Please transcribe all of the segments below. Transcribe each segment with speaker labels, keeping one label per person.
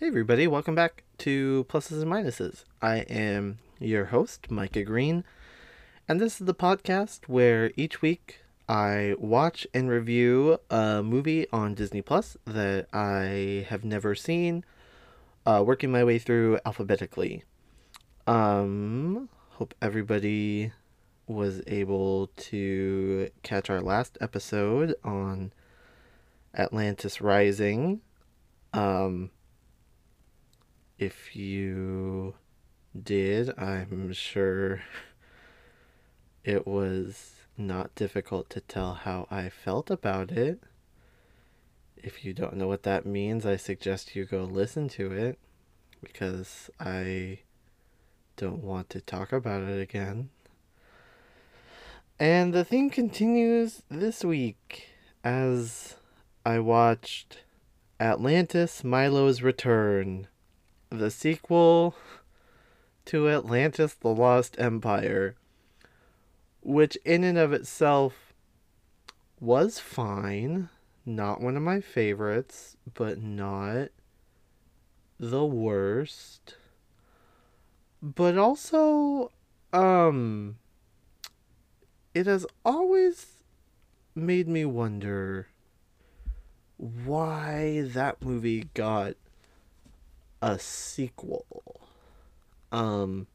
Speaker 1: Hey, everybody, welcome back to Pluses and Minuses. I am your host, Micah Green, and this is the podcast where each week I watch and review a movie on Disney Plus that I have never seen, uh, working my way through alphabetically. Um, hope everybody was able to catch our last episode on Atlantis Rising. Um, if you did, I'm sure it was not difficult to tell how I felt about it. If you don't know what that means, I suggest you go listen to it because I don't want to talk about it again. And the theme continues this week as I watched Atlantis Milo's Return, the sequel to Atlantis the Lost Empire, which in and of itself was fine. Not one of my favorites, but not the worst. But also, um, it has always made me wonder why that movie got a sequel. Um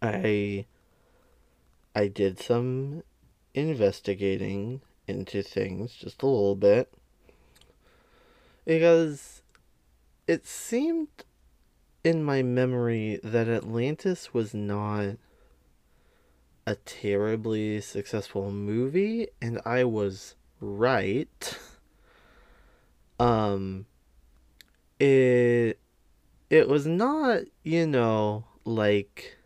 Speaker 1: I I did some investigating into things just a little bit because it seemed in my memory that Atlantis was not a terribly successful movie and I was right. Um it it was not, you know, like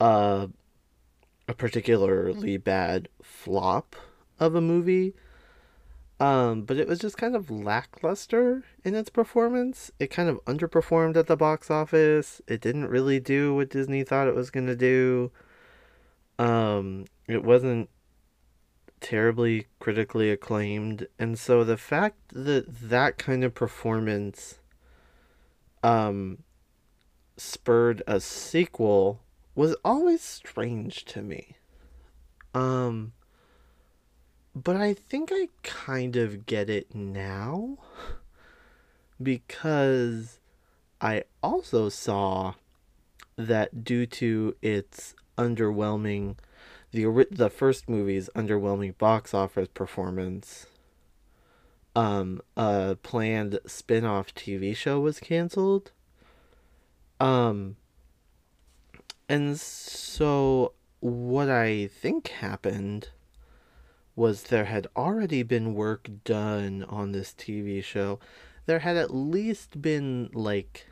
Speaker 1: uh, a particularly bad flop of a movie. Um, but it was just kind of lackluster in its performance. It kind of underperformed at the box office. It didn't really do what Disney thought it was going to do. Um, it wasn't terribly critically acclaimed. And so the fact that that kind of performance um spurred a sequel was always strange to me. Um but I think I kind of get it now because I also saw that due to its underwhelming the the first movie's underwhelming box office performance um a planned spin-off TV show was canceled um and so what I think happened was there had already been work done on this TV show. There had at least been like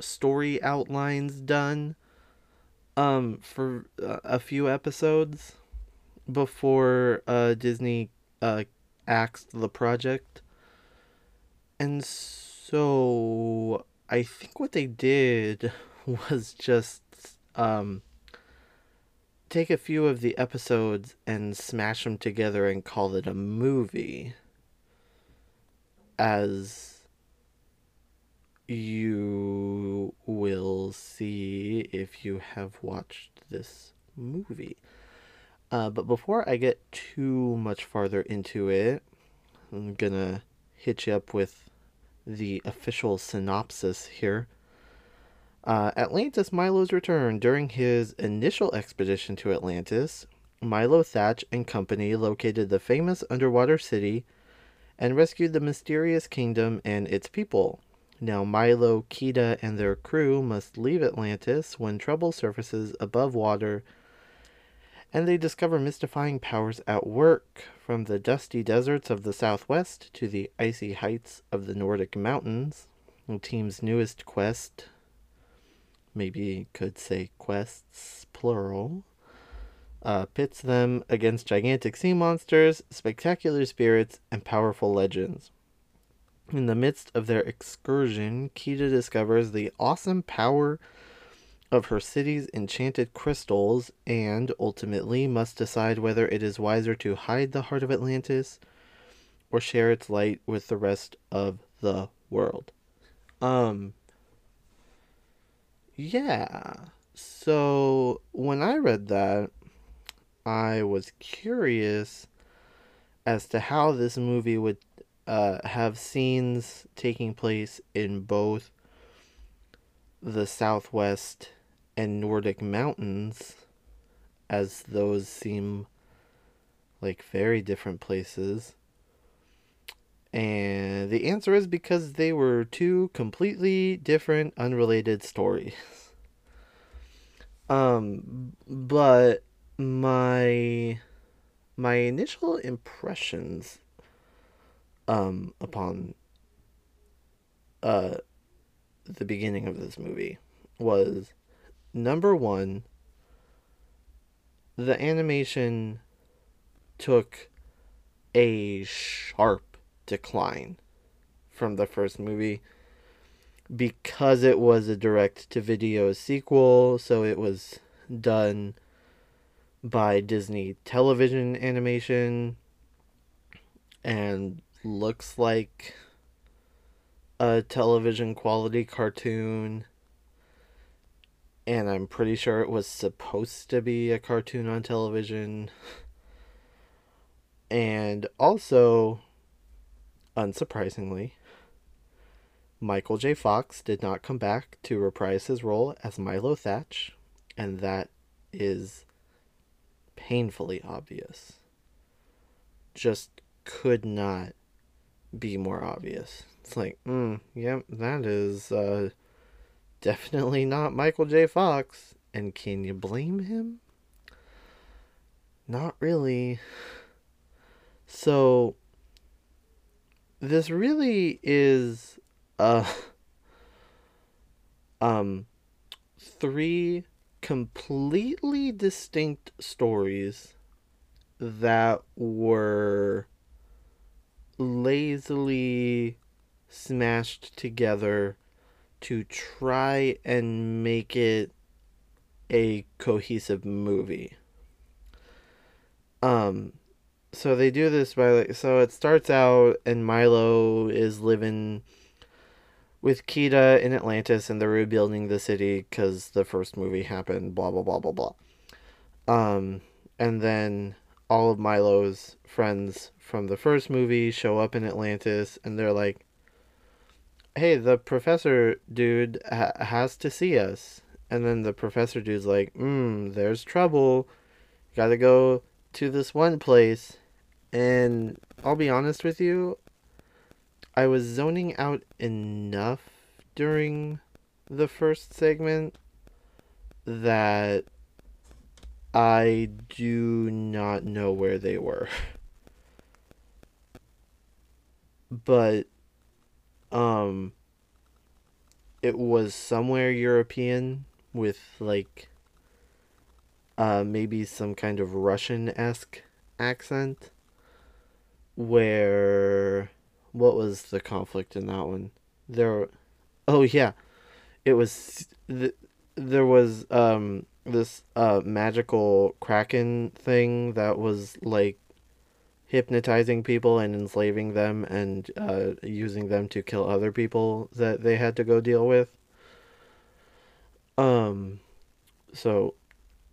Speaker 1: story outlines done um for uh, a few episodes before uh Disney uh axed the project. And so I think what they did was just um take a few of the episodes and smash them together and call it a movie as you will see if you have watched this movie. Uh, but before I get too much farther into it, I'm gonna hit you up with the official synopsis here. Uh, Atlantis Milo's return. During his initial expedition to Atlantis, Milo Thatch and company located the famous underwater city and rescued the mysterious kingdom and its people. Now, Milo, Kida, and their crew must leave Atlantis when trouble surfaces above water, and they discover mystifying powers at work from the dusty deserts of the southwest to the icy heights of the Nordic mountains. The team's newest quest, maybe could say quests plural, uh, pits them against gigantic sea monsters, spectacular spirits, and powerful legends. In the midst of their excursion, Kida discovers the awesome power of her city's enchanted crystals and ultimately must decide whether it is wiser to hide the heart of Atlantis or share its light with the rest of the world. Um yeah. So when I read that, I was curious as to how this movie would uh, have scenes taking place in both the Southwest and Nordic mountains, as those seem like very different places. And the answer is because they were two completely different, unrelated stories. Um, but my my initial impressions um upon uh the beginning of this movie was number 1 the animation took a sharp decline from the first movie because it was a direct to video sequel so it was done by Disney Television Animation. And looks like a television quality cartoon. And I'm pretty sure it was supposed to be a cartoon on television. And also, unsurprisingly, Michael J. Fox did not come back to reprise his role as Milo Thatch, and that is painfully obvious. Just could not be more obvious. It's like, mm, yep, that is uh, definitely not Michael J. Fox. And can you blame him? Not really. So, this really is uh um three completely distinct stories that were lazily smashed together to try and make it a cohesive movie. Um so they do this by like so it starts out and Milo is living with Kida in Atlantis and they're rebuilding the city because the first movie happened, blah, blah, blah, blah, blah. Um, and then all of Milo's friends from the first movie show up in Atlantis and they're like, hey, the professor dude ha- has to see us. And then the professor dude's like, hmm, there's trouble. Gotta go to this one place. And I'll be honest with you, I was zoning out enough during the first segment that I do not know where they were. but um it was somewhere European with like uh maybe some kind of Russian-esque accent where what was the conflict in that one? There, oh yeah, it was th- there was um this uh magical kraken thing that was like hypnotizing people and enslaving them and uh, using them to kill other people that they had to go deal with. Um, so,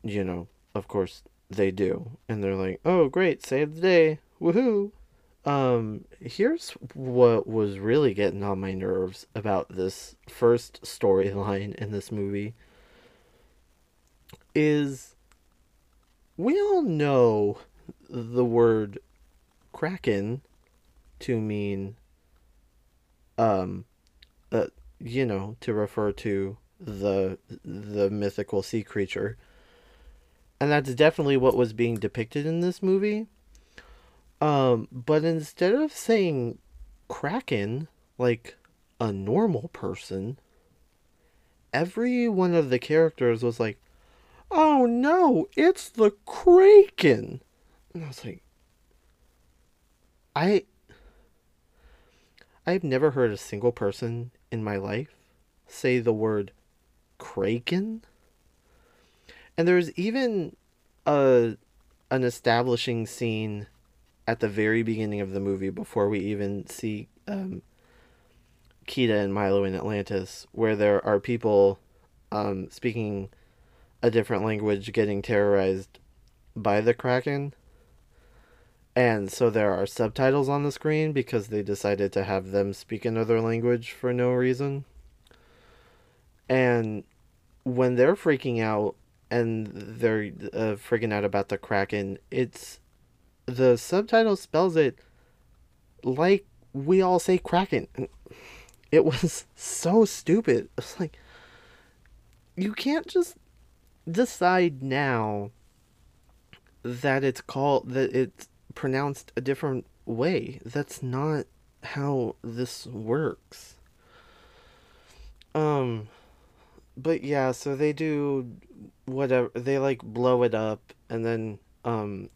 Speaker 1: you know, of course they do, and they're like, "Oh, great, save the day, woohoo!" Um, here's what was really getting on my nerves about this first storyline in this movie is we all know the word kraken to mean um uh, you know to refer to the the mythical sea creature. And that's definitely what was being depicted in this movie. Um, but instead of saying Kraken like a normal person, every one of the characters was like, "Oh no, it's the Kraken," and I was like, I. I've never heard a single person in my life say the word Kraken. And there's even a an establishing scene at the very beginning of the movie before we even see um, Kida and Milo in Atlantis, where there are people um, speaking a different language getting terrorized by the Kraken. And so there are subtitles on the screen because they decided to have them speak another language for no reason. And when they're freaking out and they're uh, freaking out about the Kraken, it's the subtitle spells it like we all say Kraken. It was so stupid. It's like you can't just decide now that it's called that it's pronounced a different way. That's not how this works. Um but yeah, so they do whatever they like blow it up and then um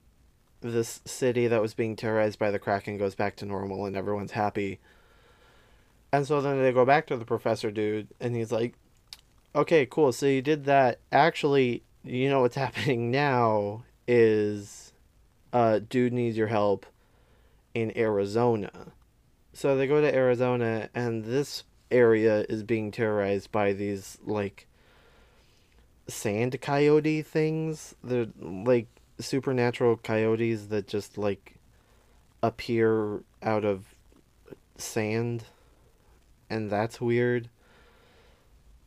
Speaker 1: this city that was being terrorized by the Kraken goes back to normal and everyone's happy. And so then they go back to the professor dude and he's like, "Okay, cool. So you did that. Actually, you know what's happening now is uh dude needs your help in Arizona." So they go to Arizona and this area is being terrorized by these like sand coyote things. They're like supernatural coyotes that just like appear out of sand and that's weird.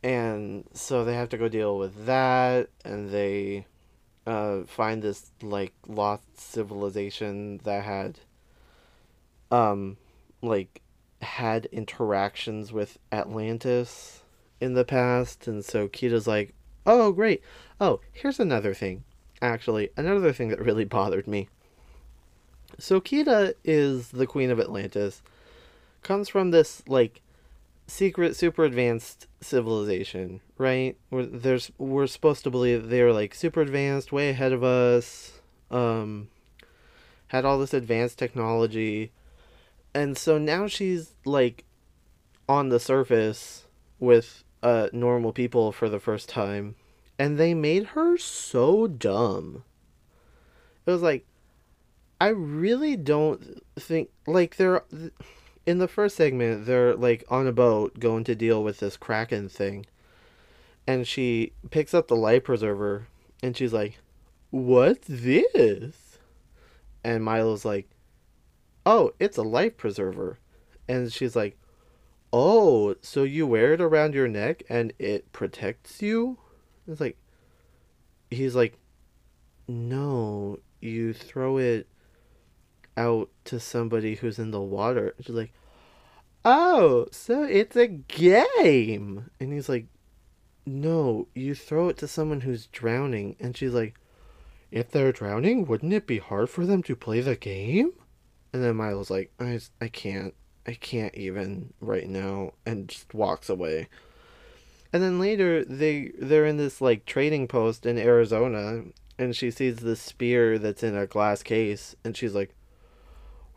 Speaker 1: And so they have to go deal with that and they uh, find this like lost civilization that had um like had interactions with Atlantis in the past and so Kida's like, "Oh, great. Oh, here's another thing actually, another thing that really bothered me. So Kida is the queen of Atlantis, comes from this like secret super advanced civilization, right? Where there's we're supposed to believe they're like super advanced, way ahead of us, um had all this advanced technology. And so now she's like on the surface with uh normal people for the first time and they made her so dumb. It was like, I really don't think like they're in the first segment they're like on a boat going to deal with this kraken thing, and she picks up the life preserver and she's like, "What's this?" And Milo's like, "Oh, it's a life preserver," and she's like, "Oh, so you wear it around your neck and it protects you?" It's like he's like, no, you throw it out to somebody who's in the water. she's like, oh, so it's a game. And he's like, no, you throw it to someone who's drowning. And she's like, if they're drowning, wouldn't it be hard for them to play the game? And then Milo's like, I, I can't. I can't even right now. And just walks away. And then later they they're in this like trading post in Arizona and she sees this spear that's in a glass case and she's like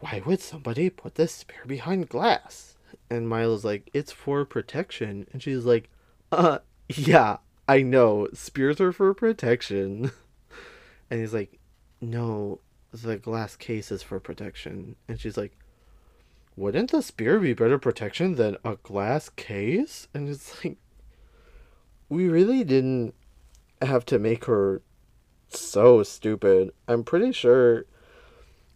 Speaker 1: why would somebody put this spear behind glass? And Milo's like it's for protection and she's like uh yeah, I know. Spears are for protection. And he's like no, the glass case is for protection. And she's like wouldn't the spear be better protection than a glass case? And it's like we really didn't have to make her so stupid. I'm pretty sure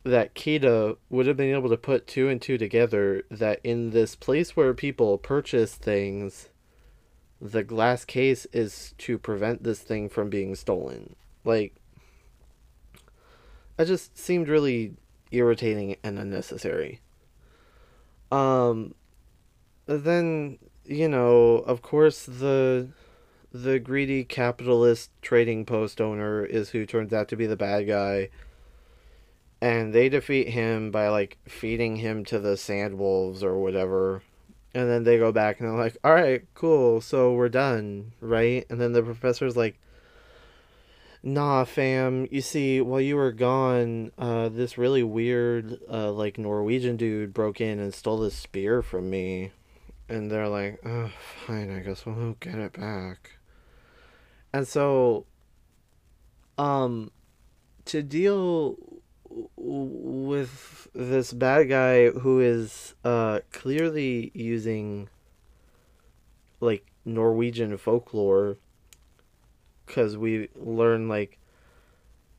Speaker 1: that Kida would have been able to put two and two together that in this place where people purchase things, the glass case is to prevent this thing from being stolen. Like, that just seemed really irritating and unnecessary. Um, then, you know, of course, the the greedy capitalist trading post owner is who turns out to be the bad guy. And they defeat him by like feeding him to the sand wolves or whatever. And then they go back and they're like, all right, cool, so we're done, right? And then the professor's like, nah, fam, you see, while you were gone, uh, this really weird, uh, like Norwegian dude broke in and stole this spear from me. And they're like, oh, fine, I guess we'll get it back. And so, um, to deal with this bad guy who is uh, clearly using like Norwegian folklore cuz we learn like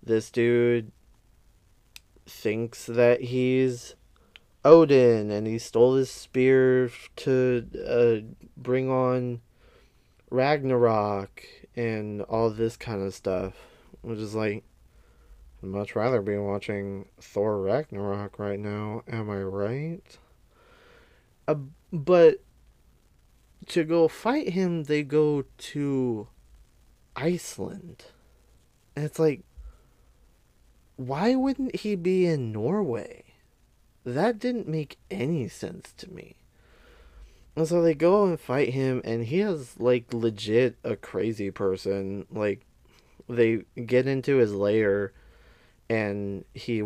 Speaker 1: this dude thinks that he's Odin and he stole his spear to uh, bring on Ragnarok and all this kind of stuff. Which is like, I'd much rather be watching Thor Ragnarok right now. Am I right? Uh, but to go fight him, they go to Iceland. And it's like, why wouldn't he be in Norway? That didn't make any sense to me. And so they go and fight him, and he is like legit a crazy person. Like, they get into his lair, and he,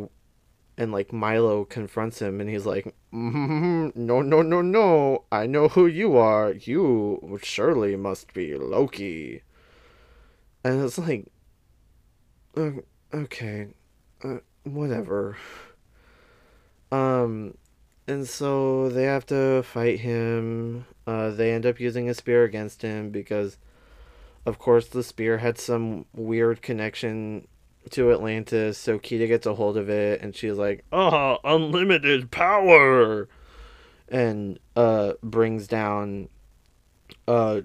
Speaker 1: and like Milo confronts him, and he's like, mm, "No, no, no, no! I know who you are. You surely must be Loki." And it's like, okay, uh, whatever. Um, and so they have to fight him. Uh, they end up using a spear against him because, of course, the spear had some weird connection to Atlantis. So Kida gets a hold of it, and she's like, "Oh, unlimited power!" and uh, brings down a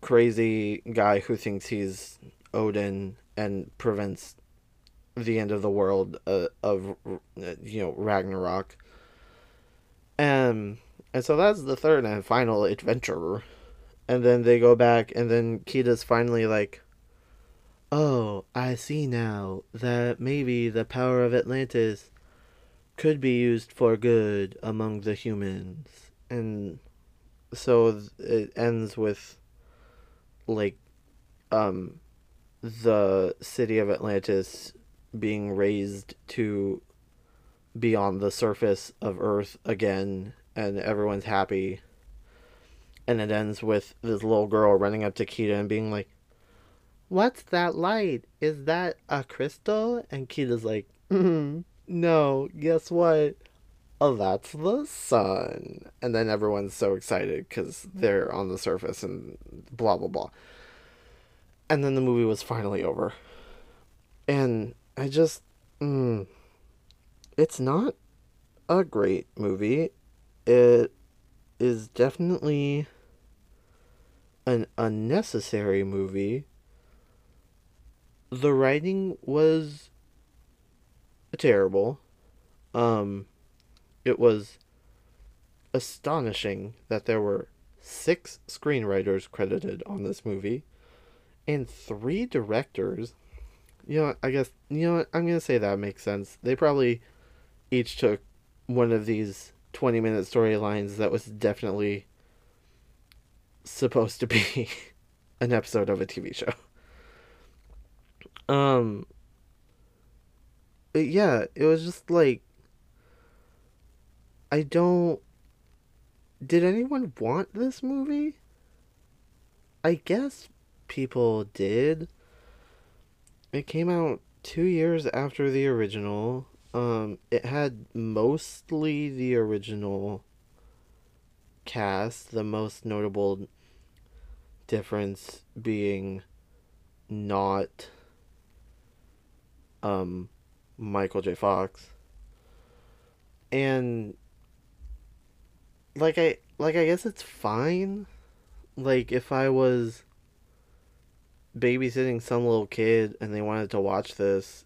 Speaker 1: crazy guy who thinks he's Odin and prevents the end of the world uh, of you know Ragnarok. Um, and so that's the third and final adventure. And then they go back, and then Kida's finally like, "Oh, I see now that maybe the power of Atlantis could be used for good among the humans." And so it ends with like um the city of Atlantis being raised to be on the surface of Earth again, and everyone's happy. And it ends with this little girl running up to Kida and being like, What's that light? Is that a crystal? And Kida's like, mm, No, guess what? Oh, that's the sun. And then everyone's so excited because they're on the surface and blah, blah, blah. And then the movie was finally over. And I just, mm, it's not a great movie. It is definitely an unnecessary movie. The writing was terrible. Um, it was astonishing that there were six screenwriters credited on this movie and three directors you know, I guess you know what I'm gonna say that makes sense. They probably each took one of these twenty minute storylines that was definitely supposed to be an episode of a TV show. Um yeah, it was just like I don't did anyone want this movie? I guess people did. It came out two years after the original. Um, it had mostly the original cast. The most notable difference being not um, Michael J. Fox. And like I like I guess it's fine. Like if I was babysitting some little kid and they wanted to watch this,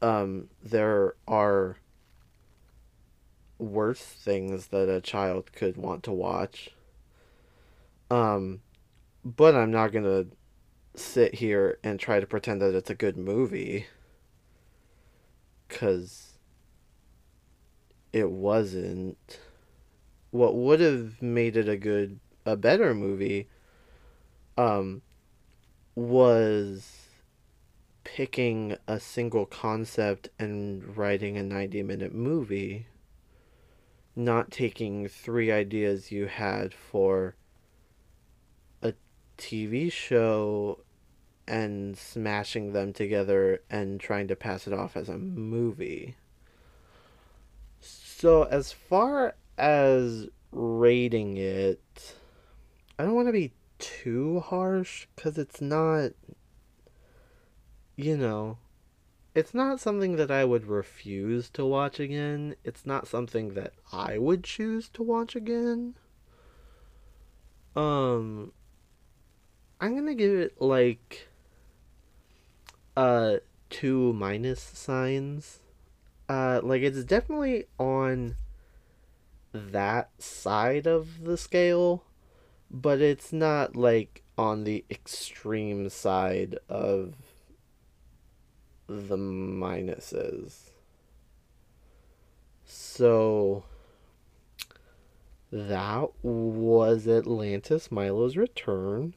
Speaker 1: um, there are worse things that a child could want to watch. Um, but I'm not gonna sit here and try to pretend that it's a good movie. Cause it wasn't. What would have made it a good, a better movie, um, was picking a single concept and writing a 90 minute movie, not taking three ideas you had for a TV show and smashing them together and trying to pass it off as a movie. So, as far as rating it, I don't want to be too harsh because it's not, you know, it's not something that I would refuse to watch again. It's not something that I would choose to watch again. Um, I'm gonna give it like uh two minus signs. Uh, like it's definitely on that side of the scale, but it's not like on the extreme side of the minuses. So that was Atlantis Milo's return.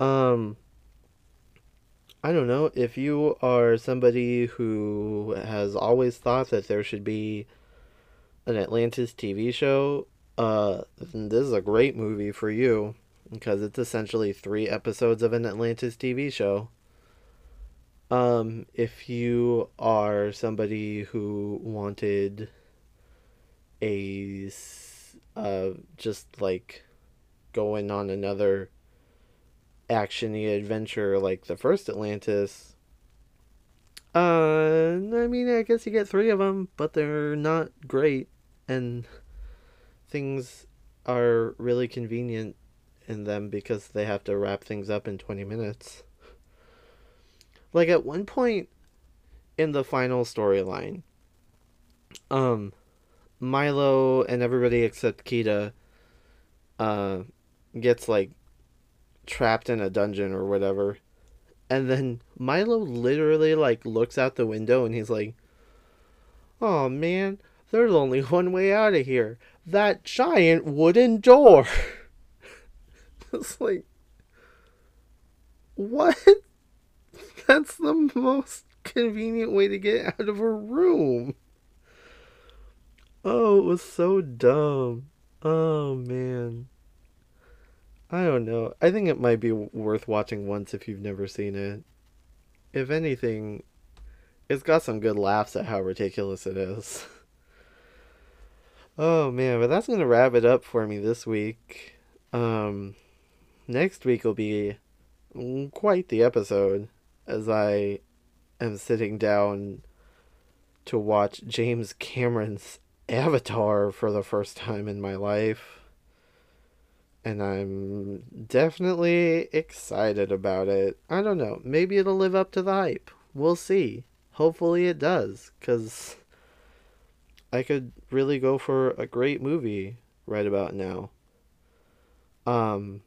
Speaker 1: Um I don't know if you are somebody who has always thought that there should be an Atlantis TV show, uh this is a great movie for you because it's essentially 3 episodes of an Atlantis TV show. Um, if you are somebody who wanted a uh, just like going on another actiony adventure like the first Atlantis, uh, I mean, I guess you get three of them, but they're not great, and things are really convenient in them because they have to wrap things up in 20 minutes. Like at one point in the final storyline, um, Milo and everybody except Kida, uh, gets like trapped in a dungeon or whatever, and then Milo literally like looks out the window and he's like, "Oh man, there's only one way out of here. That giant wooden door." it's like, what? That's the most convenient way to get out of a room. Oh, it was so dumb. Oh, man. I don't know. I think it might be worth watching once if you've never seen it. If anything, it's got some good laughs at how ridiculous it is. oh man, but that's gonna wrap it up for me this week. Um, next week will be quite the episode as I am sitting down to watch James Cameron's Avatar for the first time in my life. And I'm definitely excited about it. I don't know. Maybe it'll live up to the hype. We'll see. Hopefully it does. Because I could really go for a great movie right about now. Um,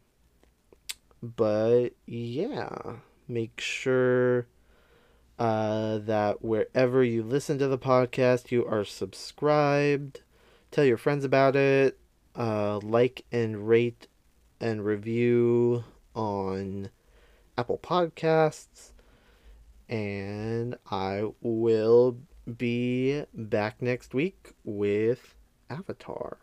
Speaker 1: but yeah make sure uh, that wherever you listen to the podcast, you are subscribed. Tell your friends about it. Uh, like and rate and review on Apple Podcasts. And I will be back next week with Avatar.